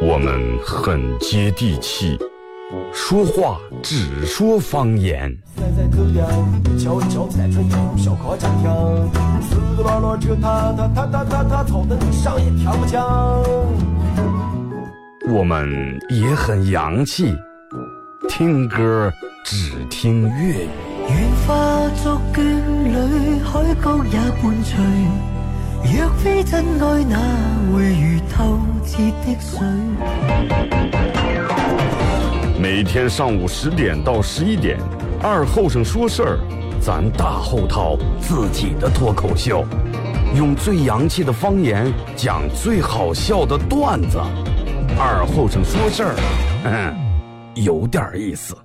我们很接地气，说话只说方言。我们也很洋气，听歌只听粤语。若非真爱，哪会如透彻的水？每天上午十点到十一点，二后生说事儿，咱大后套自己的脱口秀，用最洋气的方言讲最好笑的段子。二后生说事儿，嗯，有点意思。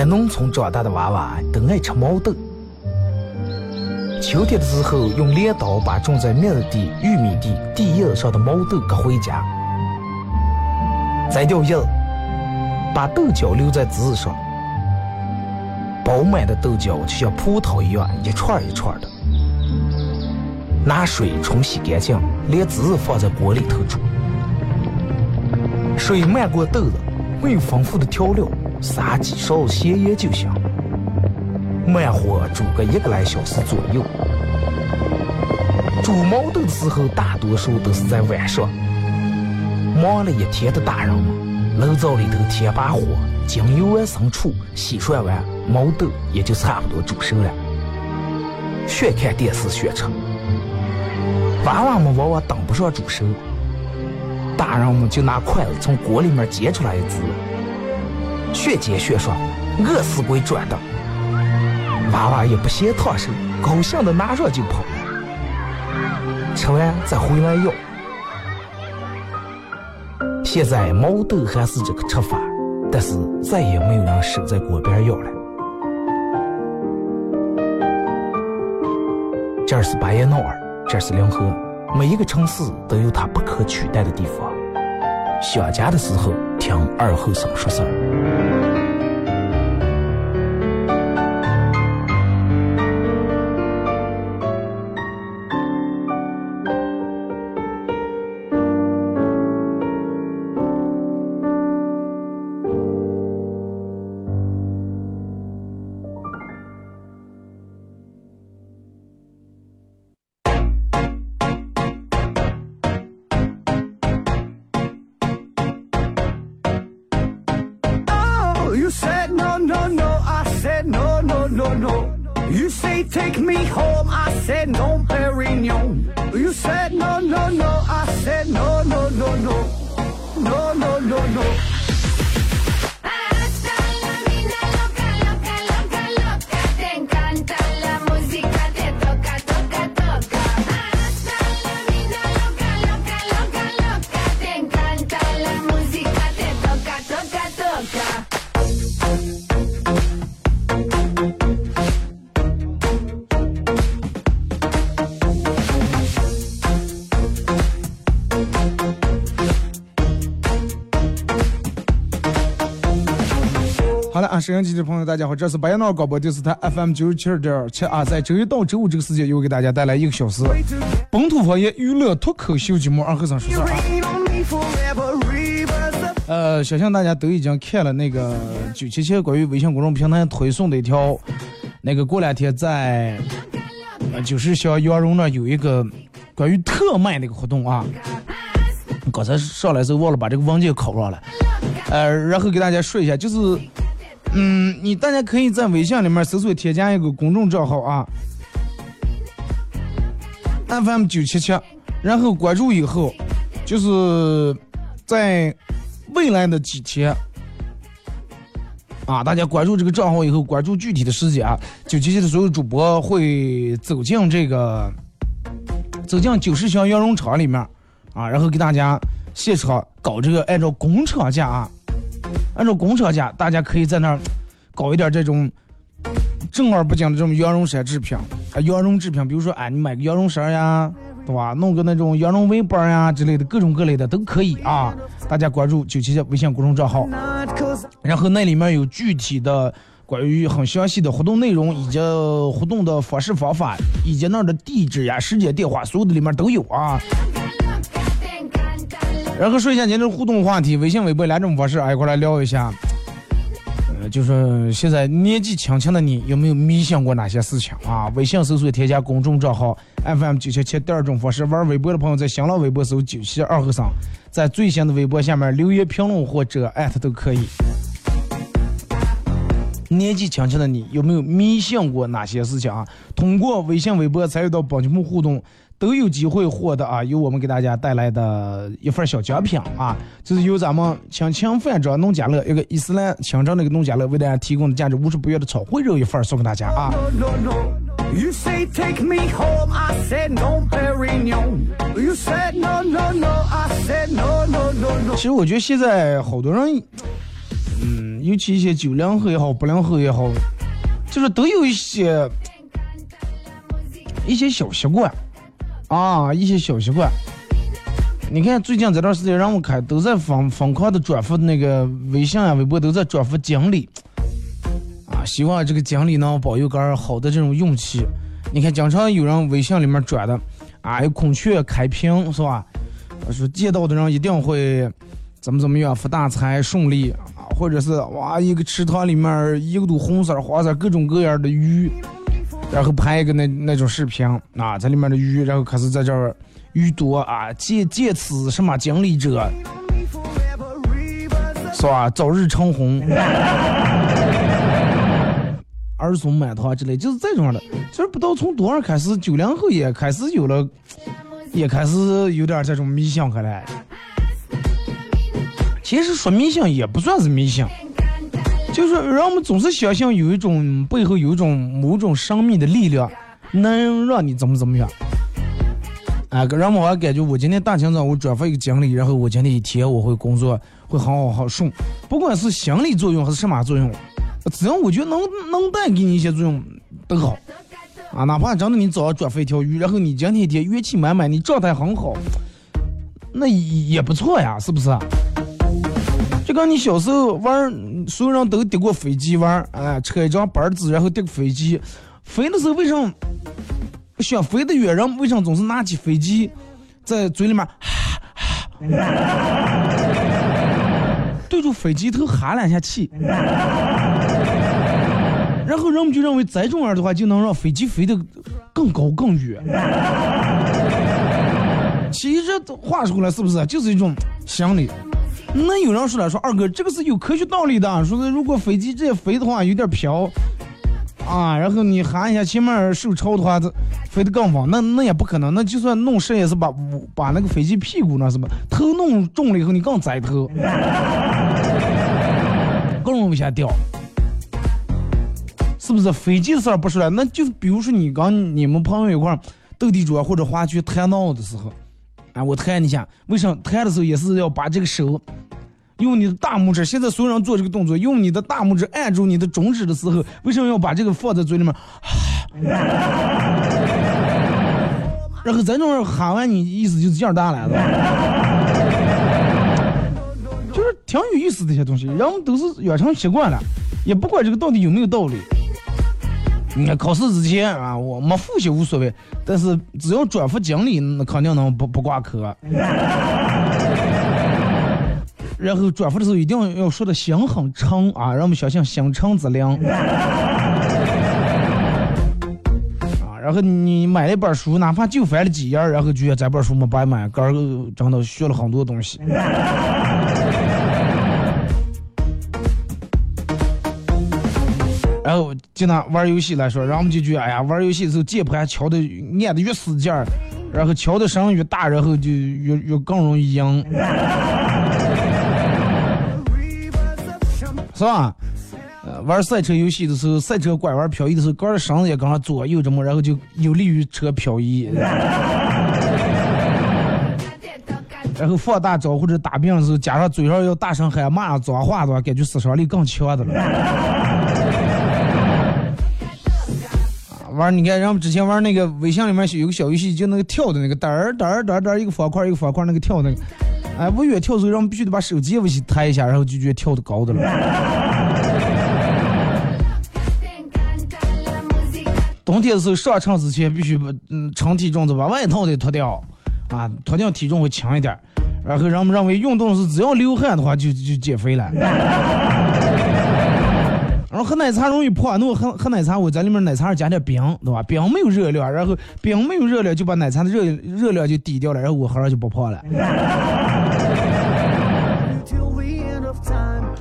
在农村长大的娃娃都爱吃毛豆。秋天的时候，用镰刀把种在麦子地、玉米地地叶上的毛豆割回家，摘掉叶子，把豆角留在枝上。饱满的豆角就像葡萄一样，一串一串的。拿水冲洗干净，连籽放在锅里头煮。水漫过豆子，没有丰富的调料。撒几勺咸盐就行，慢火煮个一个来小时左右。煮毛豆的时候，大多数都是在晚上。忙了一天的大人们，炉灶里头添把火，将油啊生出，洗涮完，毛豆也就差不多煮熟了。学看电视学吃，娃娃们往往等不上煮熟，大人们就拿筷子从锅里面夹出来一只。学煎学涮，饿死鬼转的。娃娃也不嫌烫手，高兴的拿上就跑。吃完再回来要。现在毛豆还是这个吃法，但是再也没有人守在锅边要了。这是巴彦淖尔，这是临河，每一个城市都有它不可取代的地方。想家的时候，听二后生说事儿。no. You say take me home, I said no, Perignon. You said no, no, no, I said no, no, no, no, no, no, no, no. 收音机的朋友，大家好，这是白彦淖尔广播电视台 FM 九十七点七啊，在周一到周五这个时间，又给大家带来一个小时本土方言娱乐脱口秀节目《二和尚说事儿》啊。呃，相信大家都已经看了那个九七七关于微信公众平台推送的一条，那个过两天在呃就是像羊绒那有一个关于特卖那个活动啊。刚才上来时候忘了把这个文件拷上来，呃，然后给大家说一下，就是。嗯，你大家可以在微信里面搜索添加一个公众账号啊，FM 九七七，然后关注以后，就是在未来的几天啊，大家关注这个账号以后，关注具体的时间啊，九七七的所有主播会走进这个，走进九十箱羊绒厂里面啊，然后给大家现场搞这个按照工厂价啊。按照工厂价，大家可以在那儿搞一点这种正儿八经的这种羊绒衫制品，啊，羊绒制品，比如说，哎，你买个羊绒衫呀，对吧？弄个那种羊绒围脖呀之类的，各种各类的都可以啊。大家关注九七七微信公众账号，然后那里面有具体的关于很详细的活动内容，以及活动的方式方法，以及那儿的地址呀、时间、电话，所有的里面都有啊。然后说一下今天的互动话题，微信、微博两种方式，一块来聊一下。呃，就是现在年纪轻轻的你，有没有迷信过哪些事情啊？微信搜索添加公众账号 FM 九七七。第二种方式，玩微博的朋友在新浪微博搜九七二和三，在最新的微博下面留言评论或者艾特都可以。年纪轻轻的你，有没有迷信过哪些事情啊？通过微信、微博参与到本节目互动。都有机会获得啊，由我们给大家带来的一份小奖品啊，就是由咱们青青饭庄农家乐一个伊斯兰清真那个农家乐为大家提供的价值五十不元的炒烩肉一份送给大家啊。其实我觉得现在好多人，嗯，尤其一些九零后也好，八零后也好，就是都有一些一些小习惯。啊，一些小习惯，你看最近这段时间，让我看都在疯疯狂的转发那个微信啊、微博都在转发锦鲤，啊，希望这个锦鲤能保佑个好的这种运气。你看，经常有人微信里面转的，啊，有孔雀开屏是吧？说见到的人一定会怎么怎么样，发大财顺利啊，或者是哇，一个池塘里面一个都红色、黄色各种各样的鱼。然后拍一个那那种视频啊，在里面的鱼，然后开始在这儿鱼多啊，借借此什么经历者，是吧？早日成红，儿孙满堂之类，就是这种的。其实不知道从多少开始，九零后也开始有了，也开始有点这种迷信开来。其实说迷信也不算是迷信。就是人们总是想象有一种背后有一种某种神秘的力量，能让你怎么怎么样。啊，让我感觉我今天大清早我转发一个经历，然后我今天一天我会工作会很好好顺，不管是心理作用还是什么作用，只要我觉得能能带给你一些作用都好。啊，哪怕真的你早上转发一条鱼，然后你今天一天元气满满，你状态很好，那也不错呀，是不是？就跟你小时候玩，所有人都叠过飞机玩，哎，扯一张板子，然后叠个飞机。飞的时候为什么想飞得远人为什么总是拿起飞机在嘴里面哈 对住飞机头哈两下气？然后人们就认为这种样的话就能让飞机飞得更高更远。其实话说回来，是不是就是一种心理？那有人说了，说二哥这个是有科学道理的，说是如果飞机这飞的话有点飘，啊，然后你喊一下前面受潮的话，这飞得更稳。那那也不可能，那就算弄实也是把把那个飞机屁股那什么头弄重了以后，你更栽头，更容易往下掉，是不是？飞机的事儿不是了，那就比如说你刚你们朋友一块斗地主啊或者划去弹闹的时候。啊，我弹一下，为什么弹的时候也是要把这个手用你的大拇指？现在所有人做这个动作，用你的大拇指按住你的中指的时候，为什么要把这个放在嘴里面？然后咱这种喊完，你意思就是劲儿大了，就是挺有意思这些东西，人们都是养成习惯了，也不管这个到底有没有道理。你看考试之前啊，我没复习无所谓，但是只要转发奖励，那肯定能不不挂科。然后转发的时候一定要说的心很诚啊，让我们相信心诚则灵。啊，然后你买了一本书，哪怕就翻了几页，然后觉得这本书没白买，哥儿真的学了很多东西。然后就拿玩游戏来说，然后我们就觉得，哎呀，玩游戏的时候键盘敲的按的越使劲儿，然后敲的声音越大，然后就越越更容易赢，是吧？玩赛车游戏的时候，赛车拐弯漂移的时候，杆的绳子也跟上左右这么，然后就有利于车漂移。然后放大招或者打病的时候，加上嘴上要大声喊骂脏话的话，感觉杀伤力更强的了。玩你看，然后之前玩那个微信里面有个小游戏，就那个跳的那个嘚儿嘚儿嘚儿嘚儿一个方块一个方块那个跳那个，哎，我越跳的时候，人们必须得把手机微信抬一下，然后就觉得跳的高的了。冬天的时候上场之前必须把嗯称体重，把外套得脱掉，啊，脱掉体重会轻一点。然后人们认为运动是只要流汗的话就就减肥了。然后喝奶茶容易破，那我喝喝奶茶，我在里面奶茶上加点冰，对吧？冰没有热量，然后冰没有热量就把奶茶的热热量就低掉了，然后我喝上就不破了。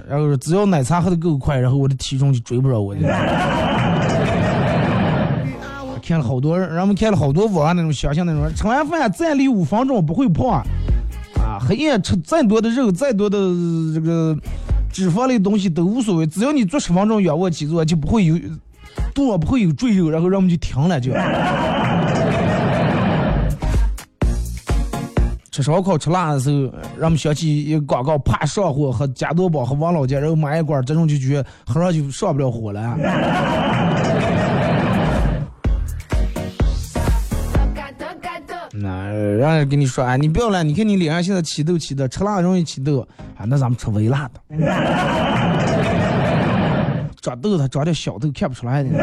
然后只要奶茶喝的够快，然后我的体重就追不着我。看了好多人，们看了好多网上那种想象那种，吃完饭站立五分钟不会胖，啊，黑夜吃再多的肉，再多的这个。脂肪类东西都无所谓，只要你做十分钟仰卧起坐，就不会有肚不会有赘肉，然后让我们就停了就。吃烧烤吃辣的时候，让我们想起一个广告，怕上火和加多宝和王老吉，然后买一罐，这种就觉得喝上就上不了火了。那人跟你说，哎，你不要了，你看你脸上现在起痘起的，吃辣容易起痘，啊，那咱们吃微辣的，长痘它长点小痘看不出来的。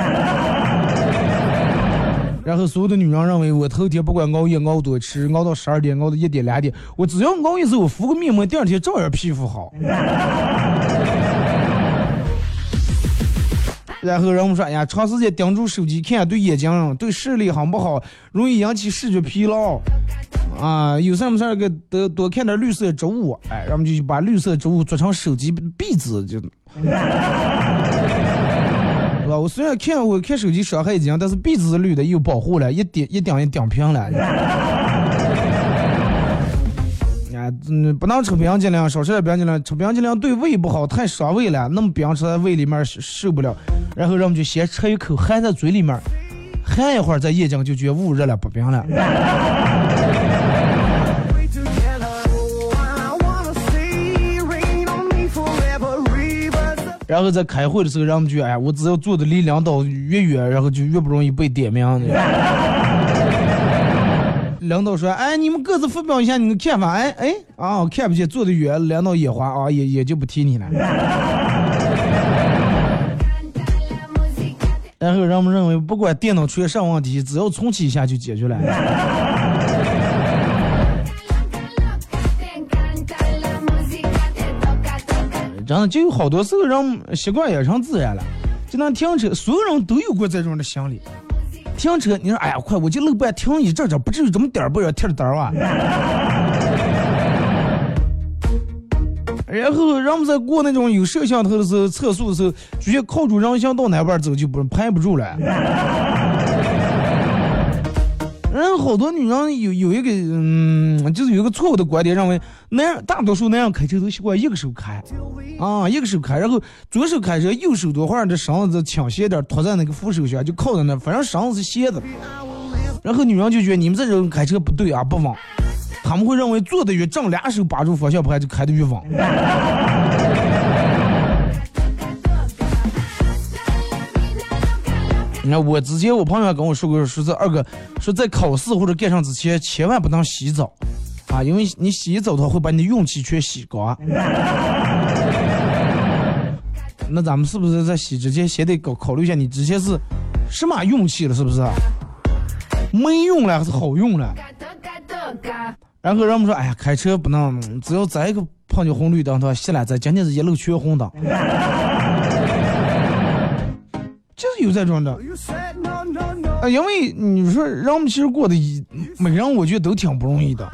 然后所有的女人认为，我头天不管熬夜熬多吃，熬到十二点，熬到一点两点，我只要熬一次，我敷个面膜，第二天照样皮肤好。然后人们说，哎呀，长时间盯住手机看，对眼睛、对视力很不好，容易引起视觉疲劳。啊，有什么事儿给多多看点绿色植物，哎，人们就去把绿色植物做成手机壁纸，就，是吧？我虽然看我看手机伤害眼睛，但是壁纸是绿的，又保护了，一点一点也点平了。嗯，不能吃冰激凌，少吃点冰激凌。吃冰激凌对胃不好，太伤胃了。那么冰吃在胃里面受不了。然后人们就先吃一口，含在嘴里面，含一会儿，在眼睛就觉捂热了，不冰了。然后在开会的时候，人们就哎，我只要坐的离领导越远，然后就越不容易被点名。领导说：“哎，你们各自发表一下你的看法。”哎哎啊，看不见，坐得远，领导眼花啊，也也就不提你了。然后人们认为，不管电脑出现什么问题，只要重启一下就解决了。真的，就有好多时候人习惯也成自然了。就那停车，所有人都有过这种的心理。停车，你说，哎呀，快，我就路边停一阵阵，不至于这么点儿不要贴着单儿啊。然后，人们在过那种有摄像头的时候，测速的时候，直接靠住人行道那边走，就不拍不住了。人好多女人有有一个，嗯，就是有一个错误的观点，认为男大多数男人开车都习惯一个手开，啊，一个手开，然后左手开车，右手的话，这绳子倾斜点，托在那个扶手上，就靠在那，反正绳子是斜的。然后女人就觉得你们这种开车不对啊，不稳。他们会认为坐的越正，两手把住方向盘就开的越稳。你看，我之前我朋友还跟我说过，说是二哥说在考试或者干上之前，千万不能洗澡啊，因为你洗澡的话会把你的运气全洗光。那咱们是不是在洗之前先得考考虑一下，你之前是什么运气了，是不是？没用了还是好用了？然后人们说，哎呀，开车不能，只要再一个碰见红绿灯，他说熄了，在今天是一路全红灯。就是有这种的，啊，因为你说人们其实过的，每个人我觉得都挺不容易的，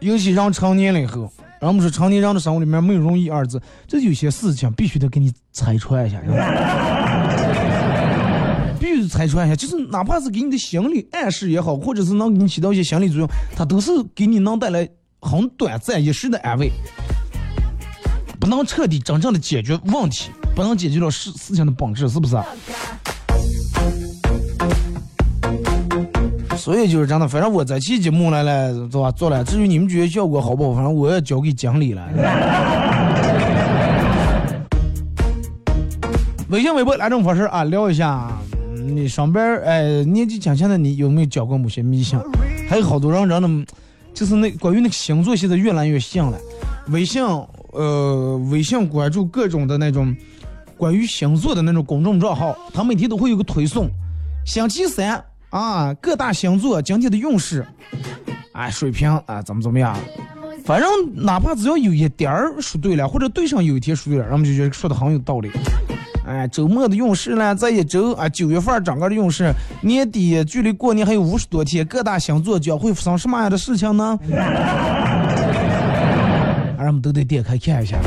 尤其让成年了以后，人们说成年人的生活里面没有容易二字，这有些事情必须得给你拆穿一下，必须拆穿一下，就是哪怕是给你的心理暗示也好，或者是能给你起到一些心理作用，它都是给你能带来很短暂一时的安慰，不能彻底真正的解决问题。不能解决了事事情的本质，是不是？所以就是这样的，反正我这期节目来了，是吧？做了，至于你们觉得效果好不好，反正我要交给经理了。微信、微博两种方式啊，聊一下你上边哎年纪轻轻的你有没有交过某些迷信？还有好多人真的，就是那关于那个星座现在越来越像了，微信呃微信关注各种的那种关于星座的那种公众账号，他每天都会有个推送，星期三啊各大星座今天的运势，哎水平啊怎么怎么样。反正哪怕只要有一点儿说对了，或者对上有一天说对了，人们就觉得说的很有道理。哎，周末的运势呢，在一周啊，九月份整个的运势，年底距离过年还有五十多天，各大星座将会发生什么样的事情呢？人们都得点开看一下。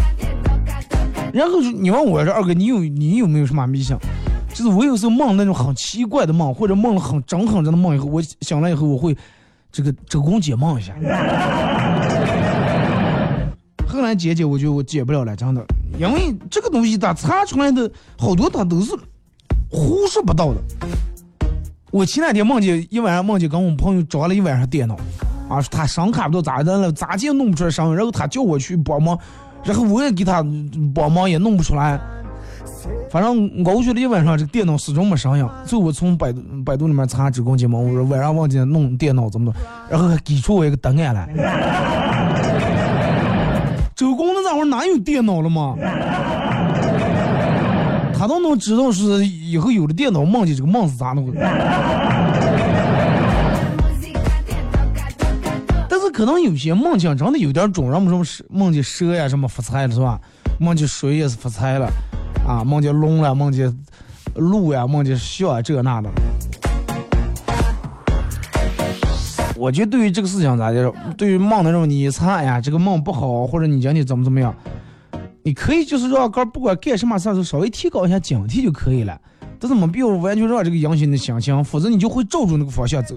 然后你问我说二哥，你有你有没有什么迷信？就是我有时候梦那种很奇怪的梦，或者梦了很真很真的梦以后，我醒了以后我会这个周公解梦一下。后来解解，我觉得我解不了了，真的，因为这个东西它查出来的好多，它都是胡说八道的。我前两天梦见一晚上梦见跟我们朋友装了一晚上电脑，啊，他声卡不知道咋的了，咋就弄不出来声，然后他叫我去帮忙，然后我也给他帮忙也弄不出来，反正熬去了一晚上，这个电脑始终没声音。最后我从百度百度里面查周公解梦，我说晚上忘记弄电脑怎么弄，然后还给出我一个答案来。周公那会儿哪有电脑了吗？他都能知道是以后有了电脑梦见这个梦是咋弄的。可能有些梦境真的有点准，让么什么梦见蛇呀什么发财了是吧？梦见水也是发财了，啊，梦见龙了，梦见鹿呀，梦见象啊这那的。我觉得对于这个事情咋的，对于梦那种你猜呀，这个梦不好，或者你讲你怎么怎么样，你可以就是让哥不管干什么事儿，稍微提高一下警惕就可以了。但是没必要完全让这个影响你的想象，否则你就会照着那个方向走。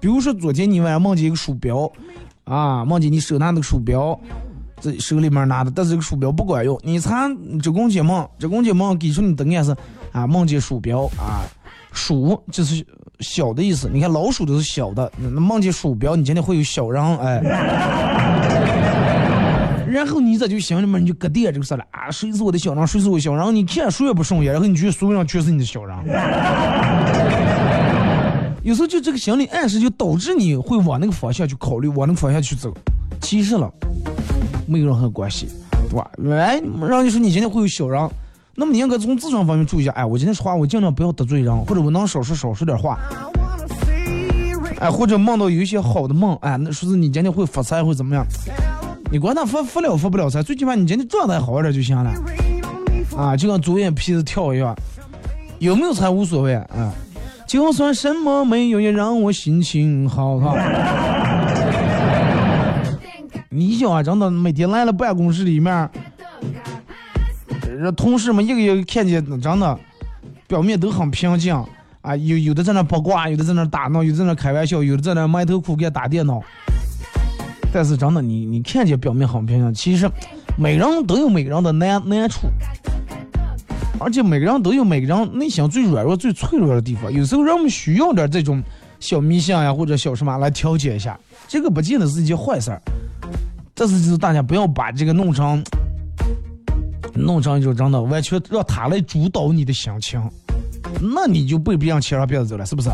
比如说昨天你晚上梦见一个鼠标，啊，梦见你手拿那个鼠标，这手里面拿的，但是这个鼠标不管用。你猜这公解梦，这公解梦给出你的答案是啊，梦见鼠标啊，鼠就是。小的意思，你看老鼠都是小的，那梦见鼠标，你今天会有小人哎。然后你这就心里面你就搁点这个事了啊，谁是我的小人，谁是我的小人，你看谁也不顺眼，然后你觉得所有人全是你的小人。有时候就这个心理暗示就导致你会往那个方向去考虑，往那个方向去走。其实了，没有任何关系，对吧？哎，让你说你今天会有小人。那么你应该从自身方面注意一下，哎，我今天说话我尽量不要得罪人，或者我能少说少说点话，哎，或者梦到有一些好的梦，哎，那说是你今天会发财或怎么样，你管他发发了发不了财，最起码你今天状态好一点就行了，啊，就像左眼皮子跳一样，有没有财无所谓啊，就算什么没有也让我心情好，哈。你想啊，真的每天来了办公室里面。这同事们一个一个看见，真的表面都很平静啊，有有的在那八卦，有的在那打闹，有的在那开玩笑，有的在那埋头苦干打电脑。但是真的，你你看见表面很平静，其实每个人都有每个人的难难处，而且每个人都有每个人内心最软弱、最脆弱的地方。有时候人们需要点这种小迷信呀，或者小什么来调节一下，这个不见得是一件坏事儿。但是就是大家不要把这个弄成。弄成就真的完全让他来主导你的心情，那你就被别人牵上鼻子走了，是不是？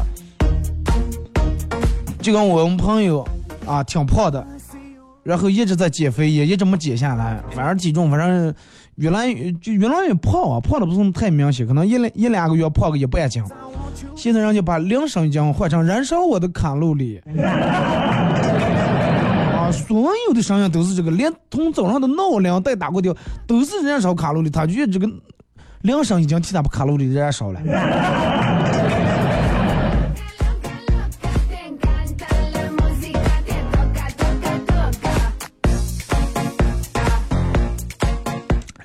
就跟我们朋友啊，挺胖的，然后一直在减肥，也一直没减下来，反正体重反正越来越就越来越胖啊，胖的不是太明显，可能一两一两个月胖个一百斤，现在人家把两升斤换成燃烧我的卡路里。啊所有的声音都是这个，连同早上的闹铃带打过掉，都是燃烧卡路里。他就这个铃声已经替他把卡路里燃烧了。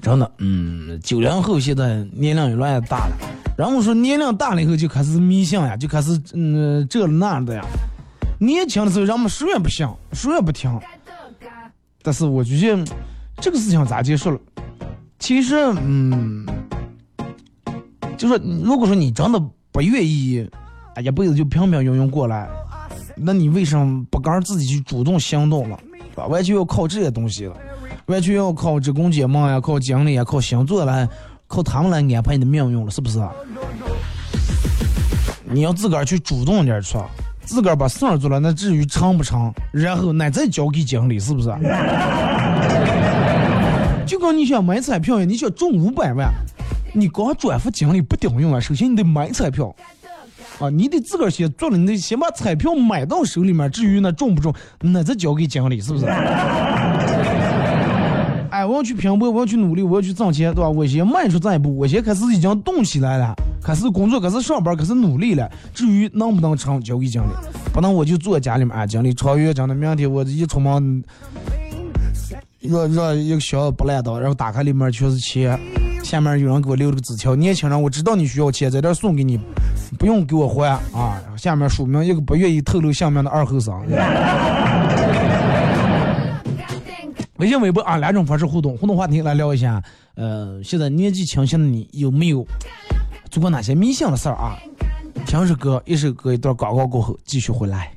真的，嗯，九零后现在年龄越来越大了，然后说年龄大了以后就开始迷信呀，就开始嗯这那的呀。年轻的时候，人们谁也不信，谁也不听。但是我觉得这个事情咋结束了？其实，嗯，就说如果说你真的不愿意，哎，一辈子就平平庸庸过来，那你为什么不敢自己去主动行动了？吧？完全要靠这些东西了，完全要靠职工解梦呀，靠经理呀，靠星座来，靠他们来安排你的命运了，是不是？你要自个儿去主动点做，自个儿把事儿做了，那至于成不成，然后那再交给经理，是不是？就跟你想买彩票一样，你想中五百万，你光转发经理不顶用啊。首先你得买彩票，啊，你得自个儿先做了，你得先把彩票买到手里面。至于那中不中，那再交给经理，是不是？我要去拼搏，我要去努力，我要去挣钱，对吧？我先迈出这一步，我先开始已经动起来了，开始工作，开始上班，开始努力了。至于能不能成，交给经理，不能我就坐家里面啊。经理超越，讲的，明天我一出门。让让一个小不烂到，然后打开里面全是钱，下面有人给我留了个纸条：年轻人，我知道你需要钱，在这送给你，不用给我还啊。下面署名一个不愿意透露姓名的二后生。微信、微博啊，两种方式互动，互动话题来聊一下。呃，现在年纪轻轻的你有没有做过哪些迷信的事儿啊？听首歌，一首歌，一段广告过后继续回来。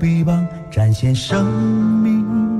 臂膀展现生命。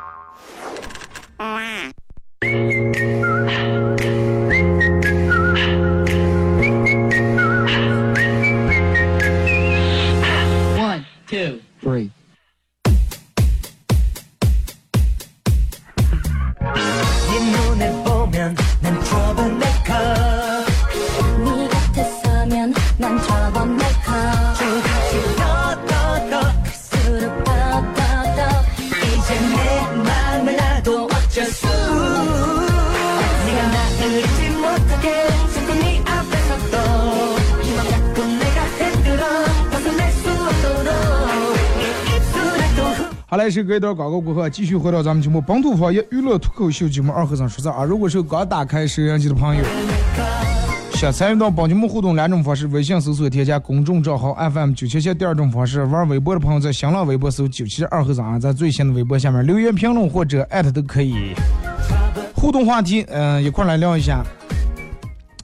好嘞，是隔一段广告过后，继续回到咱们节目《本土方言娱乐脱口秀》节目二和尚说事啊。如果是刚打开收音机的朋友，想参与到帮节目互动两种方式：微信搜索添加公众账号 FM 九七七；第二种方式，玩微博的朋友在新浪微博搜九七二和尚啊，在最新的微博下面留言评论或者艾特都可以。互动话题，嗯、一块来聊一下。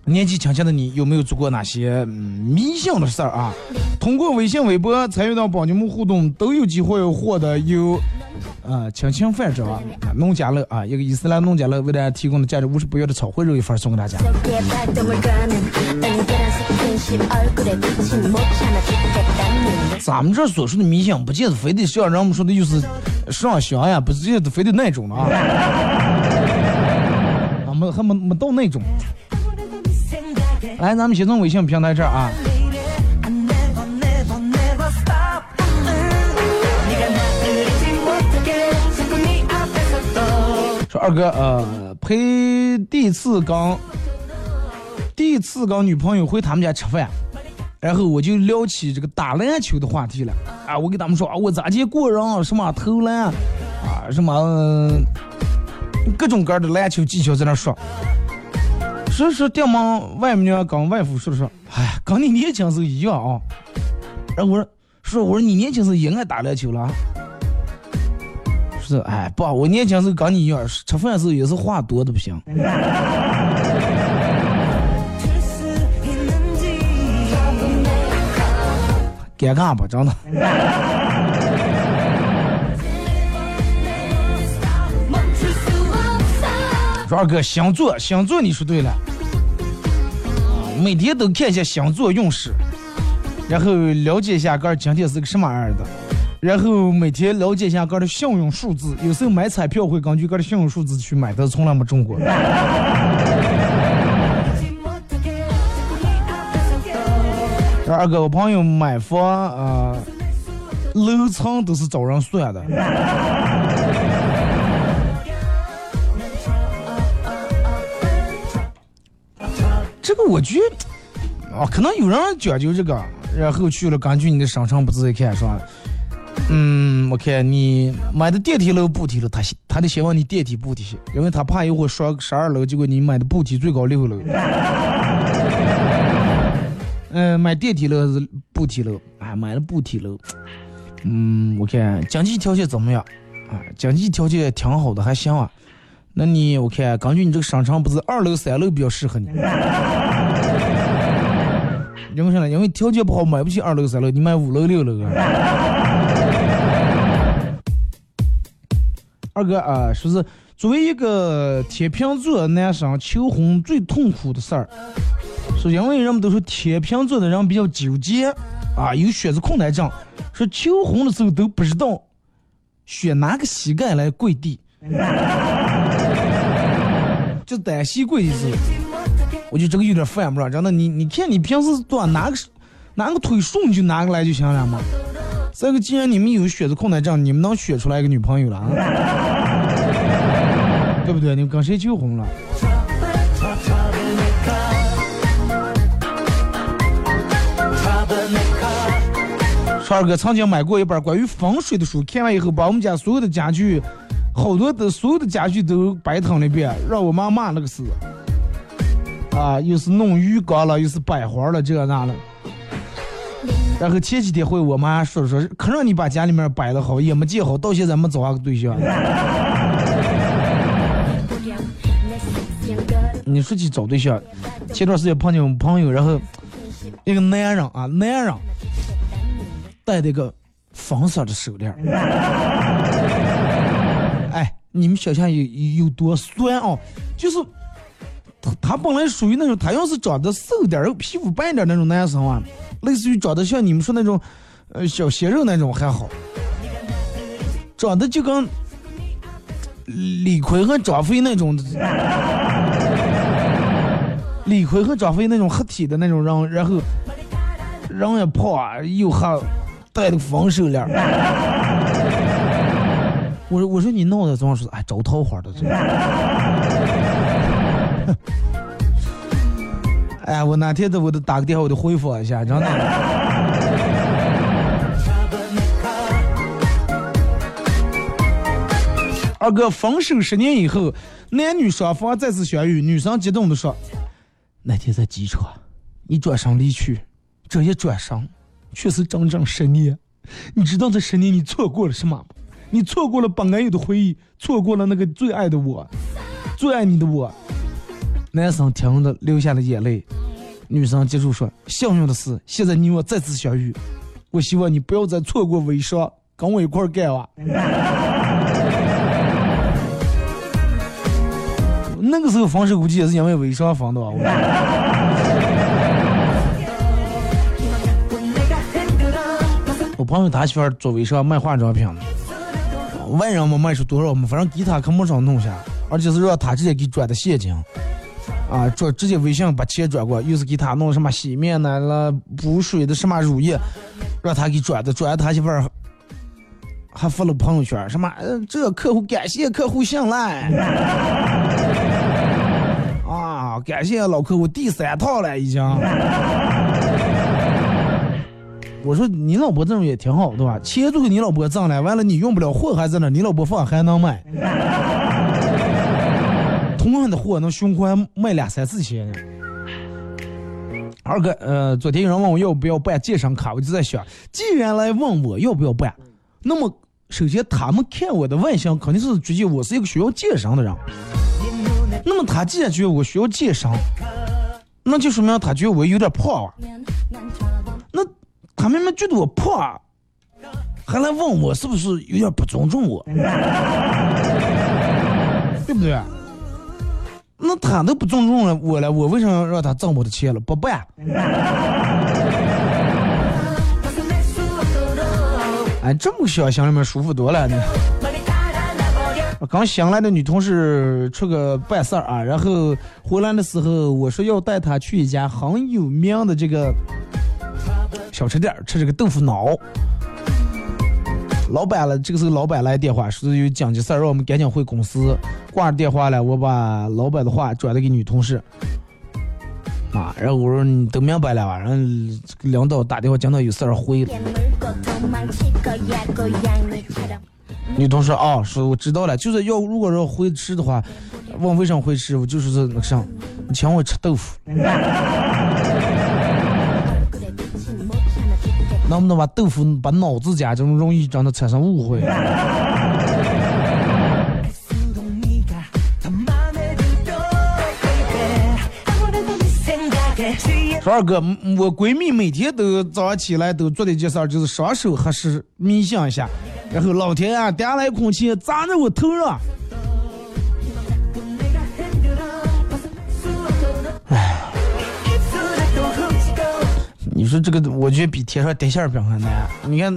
年纪轻轻的你有没有做过哪些嗯迷信的事儿啊？通过微信、微博参与到帮你们互动，都有机会获得有啊亲情饭桌啊，农家乐啊，一个伊斯兰农家乐为大家提供的价值五十多元的炒烩肉一份送给大家。咱们这所说的迷信，不就是非得像人们说的就是上香呀，不就是非得那种啊？啊，没，还没，没到那种。来咱们先从微信平台这儿啊。说二哥呃陪第一次刚第一次跟女朋友回他们家吃饭然后我就聊起这个打篮球的话题了。啊我给他们说啊我咋接过人什么投篮啊什么各种各样的篮球技巧在那说这是爹妈外面讲外父是不是？哎，跟你年轻时候一样啊。然后我说是，我说你年轻时候也爱打篮球了。是，哎，不，我年轻时候跟你一样，吃饭的时候也是话多的不行。尴尬吧，真的。说二哥，星座，星座，你说对了。每天都看一下星座运势，然后了解一下哥今天是个什么样的，然后每天了解一下哥的幸运数字。有时候买彩票会根据哥的幸运数字去买，但是从来没中过。二哥，我朋友买房，呃，楼层都是找人算的。这个我觉得，啊，可能有人讲究这个，然后去了根据你的生辰八字一看说，嗯，我看你买的电梯楼步梯楼，他他得先问你电梯步梯，因为他怕一会儿说十二楼，结果你买的步梯最高六楼。嗯，买电梯楼还是步梯楼？哎，买了步梯楼。嗯，我看经济条件怎么样？啊，经济条件挺好的，还行啊。那你我看根据你这个商场，不是二楼、三楼比较适合你。因为啥呢？因为条件不好，买不起二楼、三楼，你买五楼、六楼啊。二哥啊，说是作为一个天秤座男生，求婚最痛苦的事儿，是因为人们都说天秤座的人比较纠结啊，有选择困难症，说求婚的时候都不知道选哪个膝盖来跪地，就单膝跪一次，我就这个有点犯不上。真的，你你看你平时多拿个拿个腿顺你就拿过来就行了嘛。这个既然你们有选择困难症，你们能选出来一个女朋友了啊？对不对？你们跟谁求婚了？川哥曾经买过一本关于风水的书，看完以后把我们家所有的家具好多的所有的家具都摆躺了一遍，让我妈骂了个死。啊，又是弄浴缸了，又是摆花了，这那了。然后前几天回我妈说说，可让你把家里面摆的好，也没建好，到现在没找个对象。你说起找对象，前段时间碰见我们朋友，然后一个男人啊，男人戴那个粉色的手链，哎，你们想想有有多酸哦？就是他他本来属于那种，他要是长得瘦点儿、皮肤白点儿那种男生啊，类似于长得像你们说那种呃小鲜肉那种还好，长得就跟李逵和张飞那种。李逵和张飞那种合体的那种人，然后人也胖啊，又还，戴的防手链。我说我说你脑袋总是哎招桃花的。哎，我哪天的我都打个电话，我都回复一下，真的。二哥，分手十年以后，男女双方再次相遇，女生激动的说。那天在机场，你转身离去，这一转身，却是整整十年。你知道这十年你错过了什么吗？你错过了本该有的回忆，错过了那个最爱的我，最爱你的我。男生听了流下了眼泪，女生接着说：“幸运的是，现在你我再次相遇。我希望你不要再错过微商，跟我一块干哇。”那个时候分手估计也是因为微商分的吧。我朋友他媳妇做微商卖化妆品的，问人没卖出多少嘛，反正给他可没少弄下，而且是让他直接给转的现金，啊，转直接微信把钱转过，又是给他弄什么洗面奶了、补水的什么乳液，让他给转的，转他媳妇儿还发了朋友圈，什么呃这客户感谢客户信赖。啊，感谢老客户第三套了已经。我说你老婆这种也挺好，对吧？钱都给你老婆挣了，完了你用不了货还在那，你老婆放还能卖。同样的货能循环卖两三次钱。二哥，呃，昨天有人问我要不要办健身卡，我就在想，既然来问我要不要办，那么首先他们看我的外形肯定是觉得我是一个需要健身的人。那么他既然觉得我需要健身，那就说明他觉得我有点胖啊。那他明明觉得我胖，还来问我是不是有点不尊重我，对不对？那他都不尊重了我了，我为什么要让他挣我的钱了？不办。哎，这么想，心里面舒服多了呢。刚新来的女同事出个办事儿啊，然后回来的时候，我说要带她去一家很有名的这个小吃店吃这个豆腐脑。老板了，这个时候老板来电话，说有紧急事儿，让我们赶紧回公司。挂着电话了，我把老板的话转了给女同事。啊，然后我说你都明白了吧？然后领导打电话讲到有事儿回。女同事啊，说我知道了，就是要如果说回吃的话，问为什么回吃，我就是那个啥，你请我吃豆腐，能不能把豆腐把脑子夹，这种容易让他产生误会。说二哥，我闺蜜每天都早上起来都做的一件事儿，就是双手合十冥想一下，然后老天啊，点来空气砸在我头上。你说这个，我觉得比天上掉馅饼还难。你看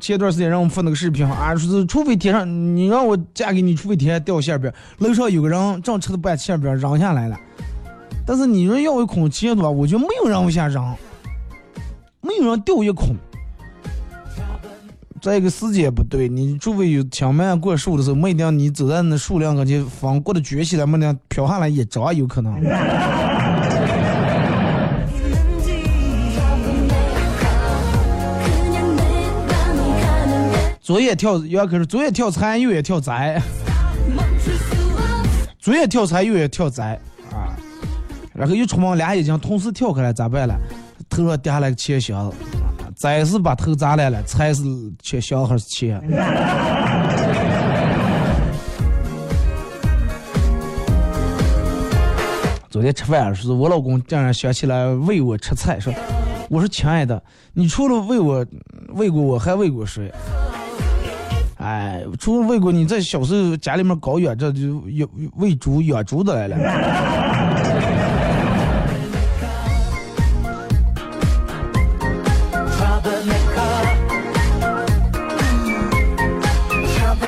前段时间让我们发那个视频啊，说是除非天上，你让我嫁给你，除非天上掉馅饼。楼上有个人正吃的半馅饼扔下来了。但是你说要一孔钱的话，我就没有人往下扔，没有人掉一孔。再一个时间不对，你除非有轻慢过树的时候，没定你走在那树梁跟前，风过的卷起来，没定飘下来一张有可能。左眼跳，要可是左眼跳财，右眼跳灾。左眼跳财，右眼跳灾啊，然后一出门俩眼睛同时跳开了，咋办了？头上跌下来个钱箱子，灾是把头砸烂了，财是钱箱还是钱？昨天吃饭的时候，我老公竟然想起来喂我吃菜，说：“我说亲爱的，你除了喂我，喂过我还喂过谁？哎，除了喂过你，在小时候家里面搞养这就养喂猪养猪的来了。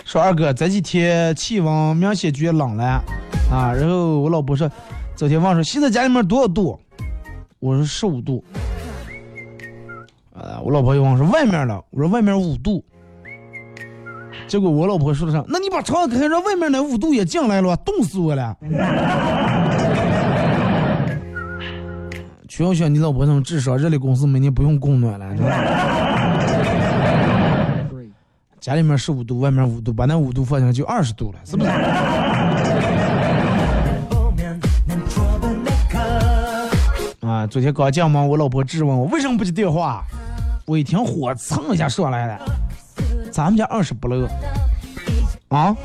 说二哥，这几天气温明显觉冷了啊，然后我老婆说，昨天问说现在家里面多少度？我说十五度。啊，我老婆又问说外面了，我说外面五度。结果我老婆说的啥那你把窗户开着外面那五度也进来了冻死我了。全又像你老婆那种智商热力公司每年不用供暖了吧？家里面十五度外面五度把那五度放下来就二十度了是不是？啊昨天刚降温我老婆质问我为什么不接电话？我一听火蹭一下上来了。咱们家二十不漏，啊，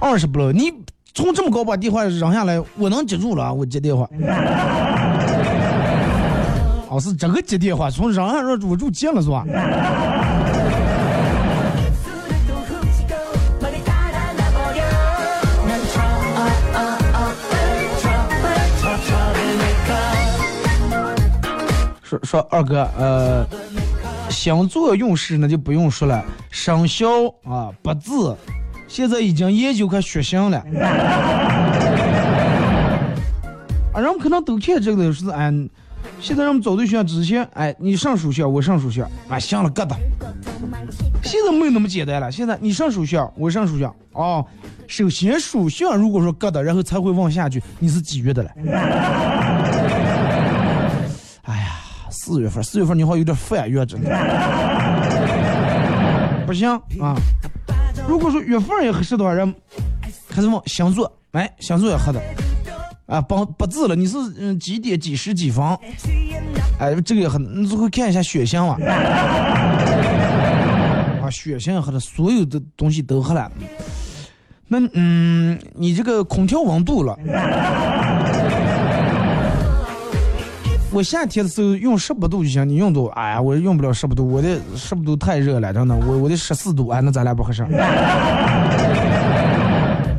二十不漏。你从这么高把电话扔下来，我能接住了啊！我接电话，哦，是这个接电话，从扔上上我就接了是吧？说说二哥，呃。星座运势那就不用说了，生肖啊八字，现在已经研究开血型了。啊，人们可能都看这个是哎，现在人们找对象之前，哎，你上属相，我上属相，啊，行了，疙瘩。现在没有那么简单了，现在你上属相，我上属相，哦，首先属相如果说疙瘩，然后才会往下去，你是几月的了？四月份，四月份你好像有点反月，真的。不行啊！如果说月份也合适的话，人开始问星座，哎，星座也合的。啊，八八字了，你是嗯几点几时几分？哎，这个也很，你最后看一下血型嘛。啊，血型也合的，所有的东西都合了。那嗯，你这个空调温度了。我夏天的时候用十八度就行，你用多？哎呀，我用不了十八度，我的十八度太热了，真的，我我的十四度，哎，那咱俩不合适。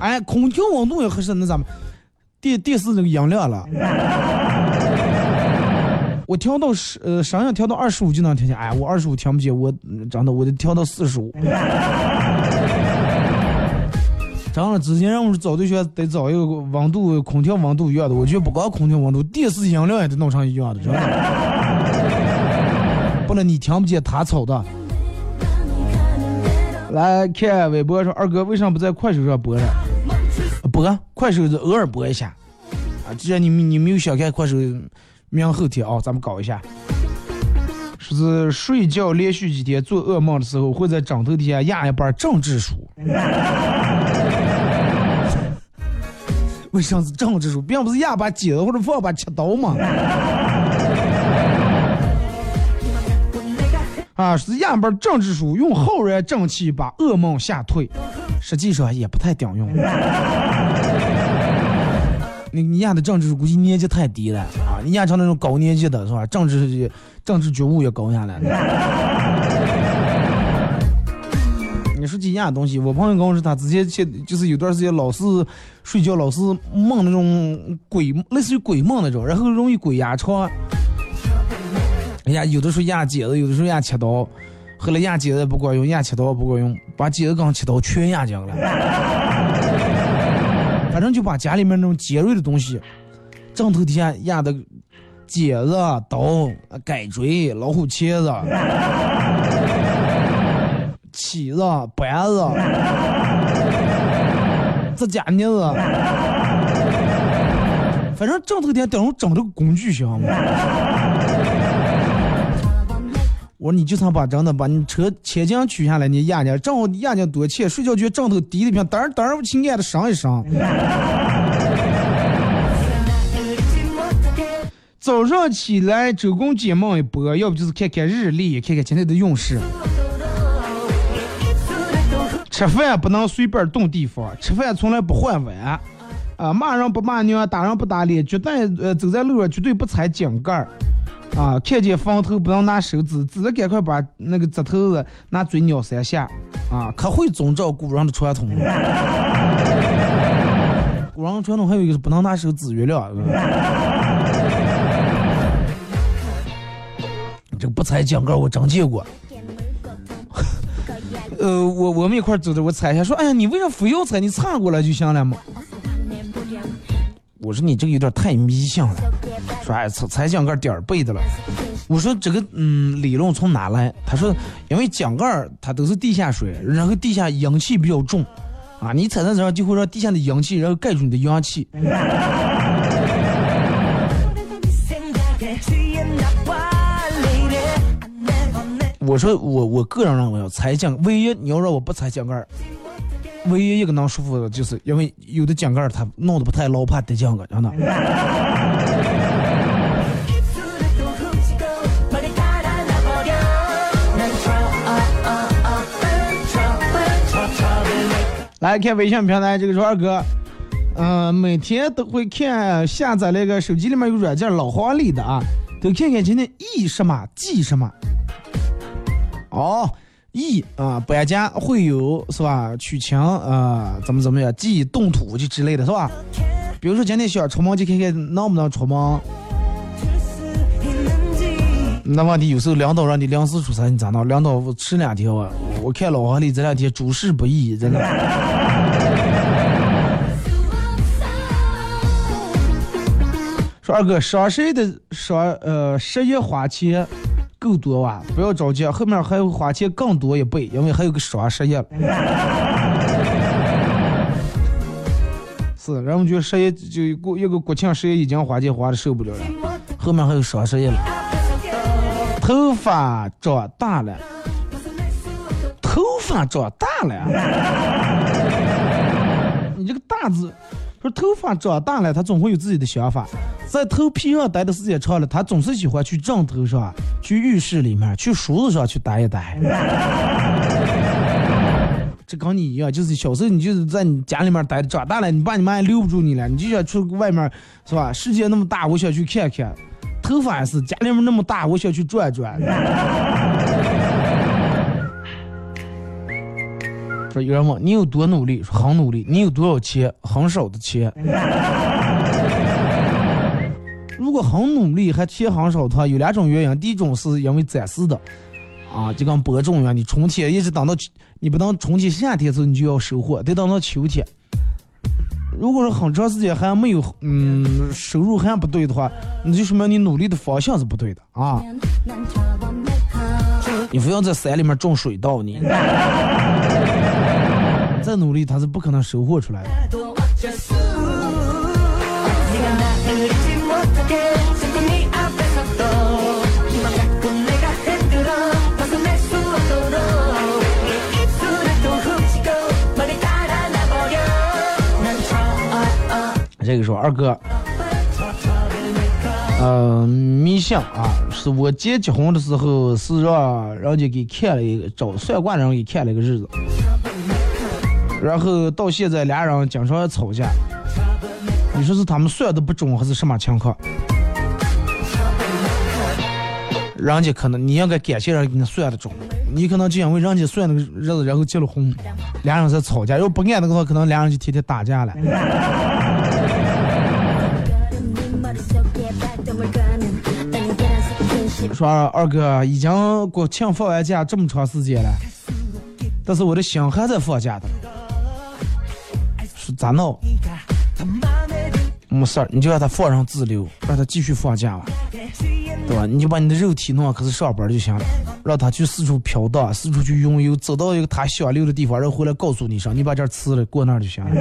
哎，空调温度也合适，那咱们电电视这个音量了，我调到十呃声音调到二十五就能听见，哎，我二十五听不见，我嗯真的我得调到四十五。真的，之前让我找对象得找一个温度空调温度一样的，我觉得不光空调温度，电视音量也得弄成一样的，真的。不能你听不见他吵的。来看微博说，二哥为什么不在快手上播呢？播，快手就偶尔播一下。啊，既然你们你没有想看快手，明后天啊，咱们搞一下。说是睡觉连续几天做噩梦的时候，会在枕头底下压一本政治书。为啥是政治书？并不是压把剪子或者放把切刀吗？啊，是压本政治书，用浩然正气把噩梦吓退。实际上也不太顶用。你你压的政治估计年纪太低了啊！你压成那种高年级的是吧？政治政治觉悟也高下来了。你说这压东西，我朋友跟我说，他之前去就是有段时间老是睡觉，老是梦那种鬼，类似于鬼梦那种，然后容易鬼压床。哎呀，有的时候压剪子，有的时候压切刀，后来压剪子不管用，压切刀不管用，把剪子跟切刀全压进了。反正就把家里面那种尖锐的东西，枕头底下压的剪子、刀、改锥、老虎钳子、喜子、白子、这家妮子，反正正头个等于整这个工具箱嘛。我说你就算把真的把你车前金取下来，你压压正好压压多钱，睡觉觉枕头低的平，当然当然亲爱的上一上。早上起来周公解梦一波，要不就是看看日历，看看今天的运势。吃饭不能随便动地方，吃饭从来不换碗，啊，骂人不骂娘，打人不打脸，绝对呃走在路上绝对不踩井盖儿，啊，看见坟头不能拿手指，指着赶快把那个指头子拿嘴咬三下，啊，可会遵照古人的传统了。古人的传统还有一个是不能拿手指月亮。这个不踩井盖我真见过。呃，我我们一块儿走的，我踩一下，说，哎呀，你为啥非要踩？你擦过来就行了嘛。我说你这个有点太迷信了，说哎，踩踩井盖点儿背的了。我说这个嗯理论从哪来？他说因为井盖它都是地下水，然后地下氧气比较重，啊，你踩在这上就会让地下的氧气然后盖住你的阳气。我说我我个人认为啊，踩井唯一你要让我不踩井盖，唯一一个能舒服的就是因为有的井盖它弄的不太牢，怕得井盖，真的。来看微信平台，这个周二哥，嗯，每天都会看，下载那个手机里面有软件老花里的啊，都看看今天 E 什么，记什么。哦，易啊，搬家会有是吧？取情啊、怎么怎么样？忆动土就之类的是吧？比如说今天想出门就看看能不能出门。那问题有时候领导让你临时出差，你咋弄？领导吃两天我，我看老黄你这两天诸事不易，真的。说二哥，双十一的双呃十一花钱。够多哇？不要着急，后面还会花钱更多一倍，因为还有个双十一。是，人们觉得十一就过一个国庆十一已经花钱花的受不了了，后面还有双十一了。头发长大了，头发长大了，你这个大字，说头发长大了，他总会有自己的想法，在头皮上待的时间长了，他总是喜欢去枕头上、去浴室里面、去梳子上去待一待。这跟你一样，就是小时候你就是在你家里面待着，长大了你爸你妈也留不住你了，你就想出外面是吧？世界那么大，我想去看看。头发也是家里面那么大，我想去转转。说有人问你有多努力，说很努力。你有多少钱？很少的钱。如果很努力还钱很少的话，有两种原因。第一种是因为暂时的，啊，就跟播种一样，你春天一直等到你不能春天夏天时候，你就要收获，得等到秋天。如果说很长时间还没有嗯收入还不对的话，那就说明你努力的方向是不对的啊！你非要在山里面种水稻你，再努力他是不可能收获出来的。这个说二哥。呃，米香啊，是我结结婚的时候，是让人家给看了一个，找算卦人给看了个日子。然后到现在俩人经常吵架，你说是他们算的不准还是什么情况？人家可能你应该感谢人家给你算的准，你可能就因为人家算那个日子，然后结了婚，俩人在吵架，要不按那个话，可能俩人就天天打架了。说二哥已经国庆放完假这么长时间了，但是我的心还在放假的。咋闹？没事儿，你就让他放上自流，让他继续放假吧，对吧？你就把你的肉体弄上，开始上班就行了。让他去四处飘荡，四处去拥有，走到一个他想留的地方，然后回来告诉你一声，你把这儿辞了，过那儿就行了。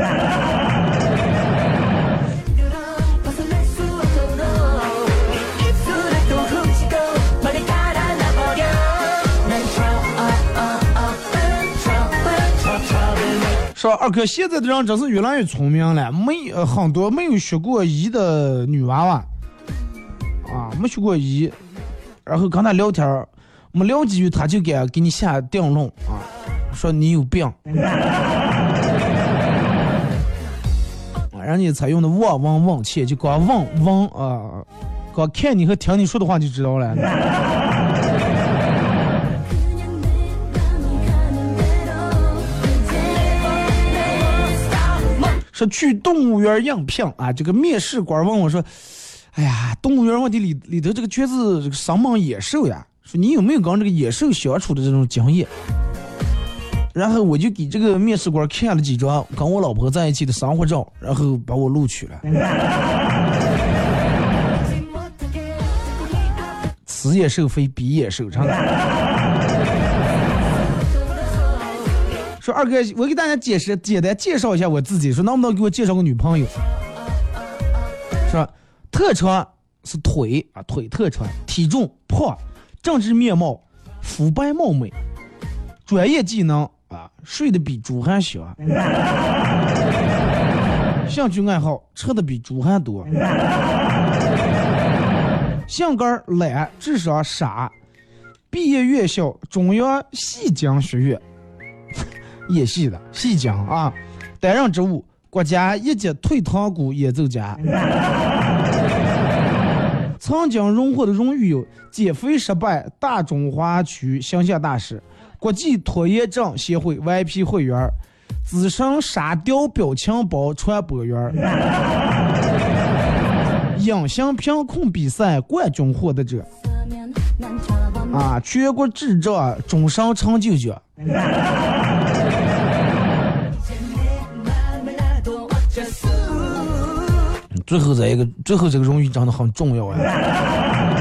说二哥，现在的人真是越来越聪明了，没呃很多没有学过医的女娃娃，啊，没学过医，然后跟他聊天，没聊几句他就敢给你下定论啊，说你有病。人家采用的望闻问切，就光问问啊，光看你和听你说的话就知道了。说去动物园应聘啊，这个面试官问我说：“哎呀，动物园问题里里头这个圈子这个生猛野兽呀，说你有没有跟这个野兽相处的这种经验？”然后我就给这个面试官看了几张跟我老婆在一起的生活照，然后把我录取了。此野兽非彼野兽，唱的。说二哥，我给大家解释简单介绍一下我自己，说能不能给我介绍个女朋友？说特长是腿啊，腿特长，体重胖，政治面貌肤白貌美，专业技能啊，睡得比猪还香，兴趣爱好吃的比猪还多，性格懒，智商傻，毕业院校中央戏精学院。演戏的戏精啊，担任职务国家一级退堂鼓演奏家，曾经荣获的荣誉有减肥失败大中华区形象大使、国际拖延症协会 VIP 会员、资深沙雕表情包传播员、影像评控比赛冠军获得者，啊，全国智障终身成就奖。最后这一个，最后这个荣誉真的很重要呀！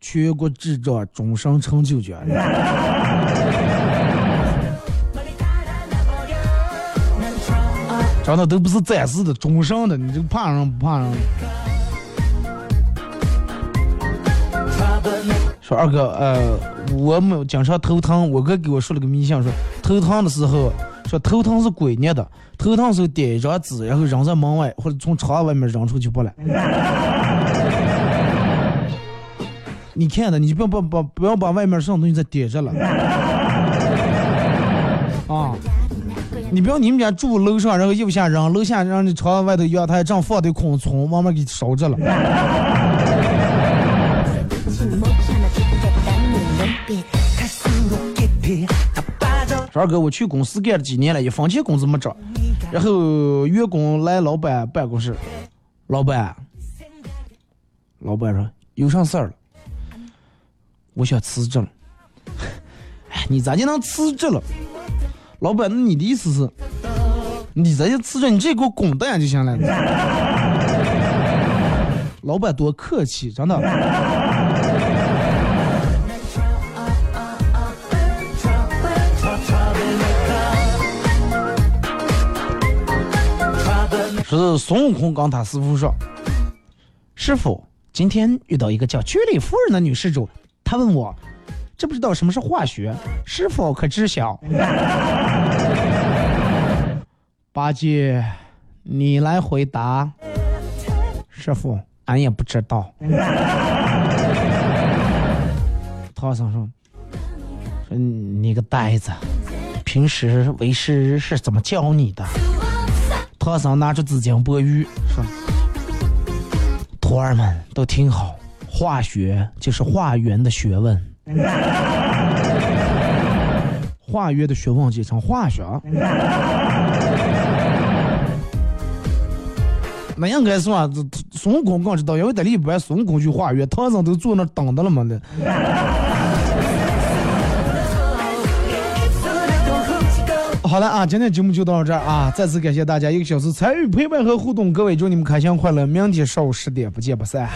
全国智障终身成就奖。真的都不是暂时的，终身的，你这个怕人不怕人？说二哥，呃，我们经常头疼，我哥给我说了个迷信，说头疼的时候，说头疼是鬼捏的，头疼时候点一张纸，然后扔在门外或者从窗外面扔出去不了。你看的，你不要把把不要把外面什么东西再点着了。啊，你不要你们家住楼上，然后又下扔，楼下让你窗外头阳台正放的空葱，慢慢给烧着了。说二哥，我去公司干了几年了，一分钱工资没涨。然后员工来老板办公室，老板，老板说有啥事儿了？我想辞职了。哎，你咋就能辞职了？老板，那你的意思是，你咋就辞职？你直接给我滚蛋就行了。老板多客气，真的。是孙悟空跟他师傅说：“师傅，今天遇到一个叫居里夫人的女施主，她问我，知不知道什么是化学？师傅可知晓？” 八戒，你来回答。师傅，俺也不知道。唐僧说：“说你个呆子，平时为师是怎么教你的？”唐僧拿着紫金钵盂说：“徒儿们都听好，化学就是化缘的学问，化缘的学问就成化学。那应该说，这孙悟空更知道，因为在里边孙悟空去化缘，唐僧都坐那等着了嘛的。”好了啊，今天节目就到这儿啊！再次感谢大家一个小时参与、陪伴和互动，各位祝你们开心快乐，明天上午十点不见不散。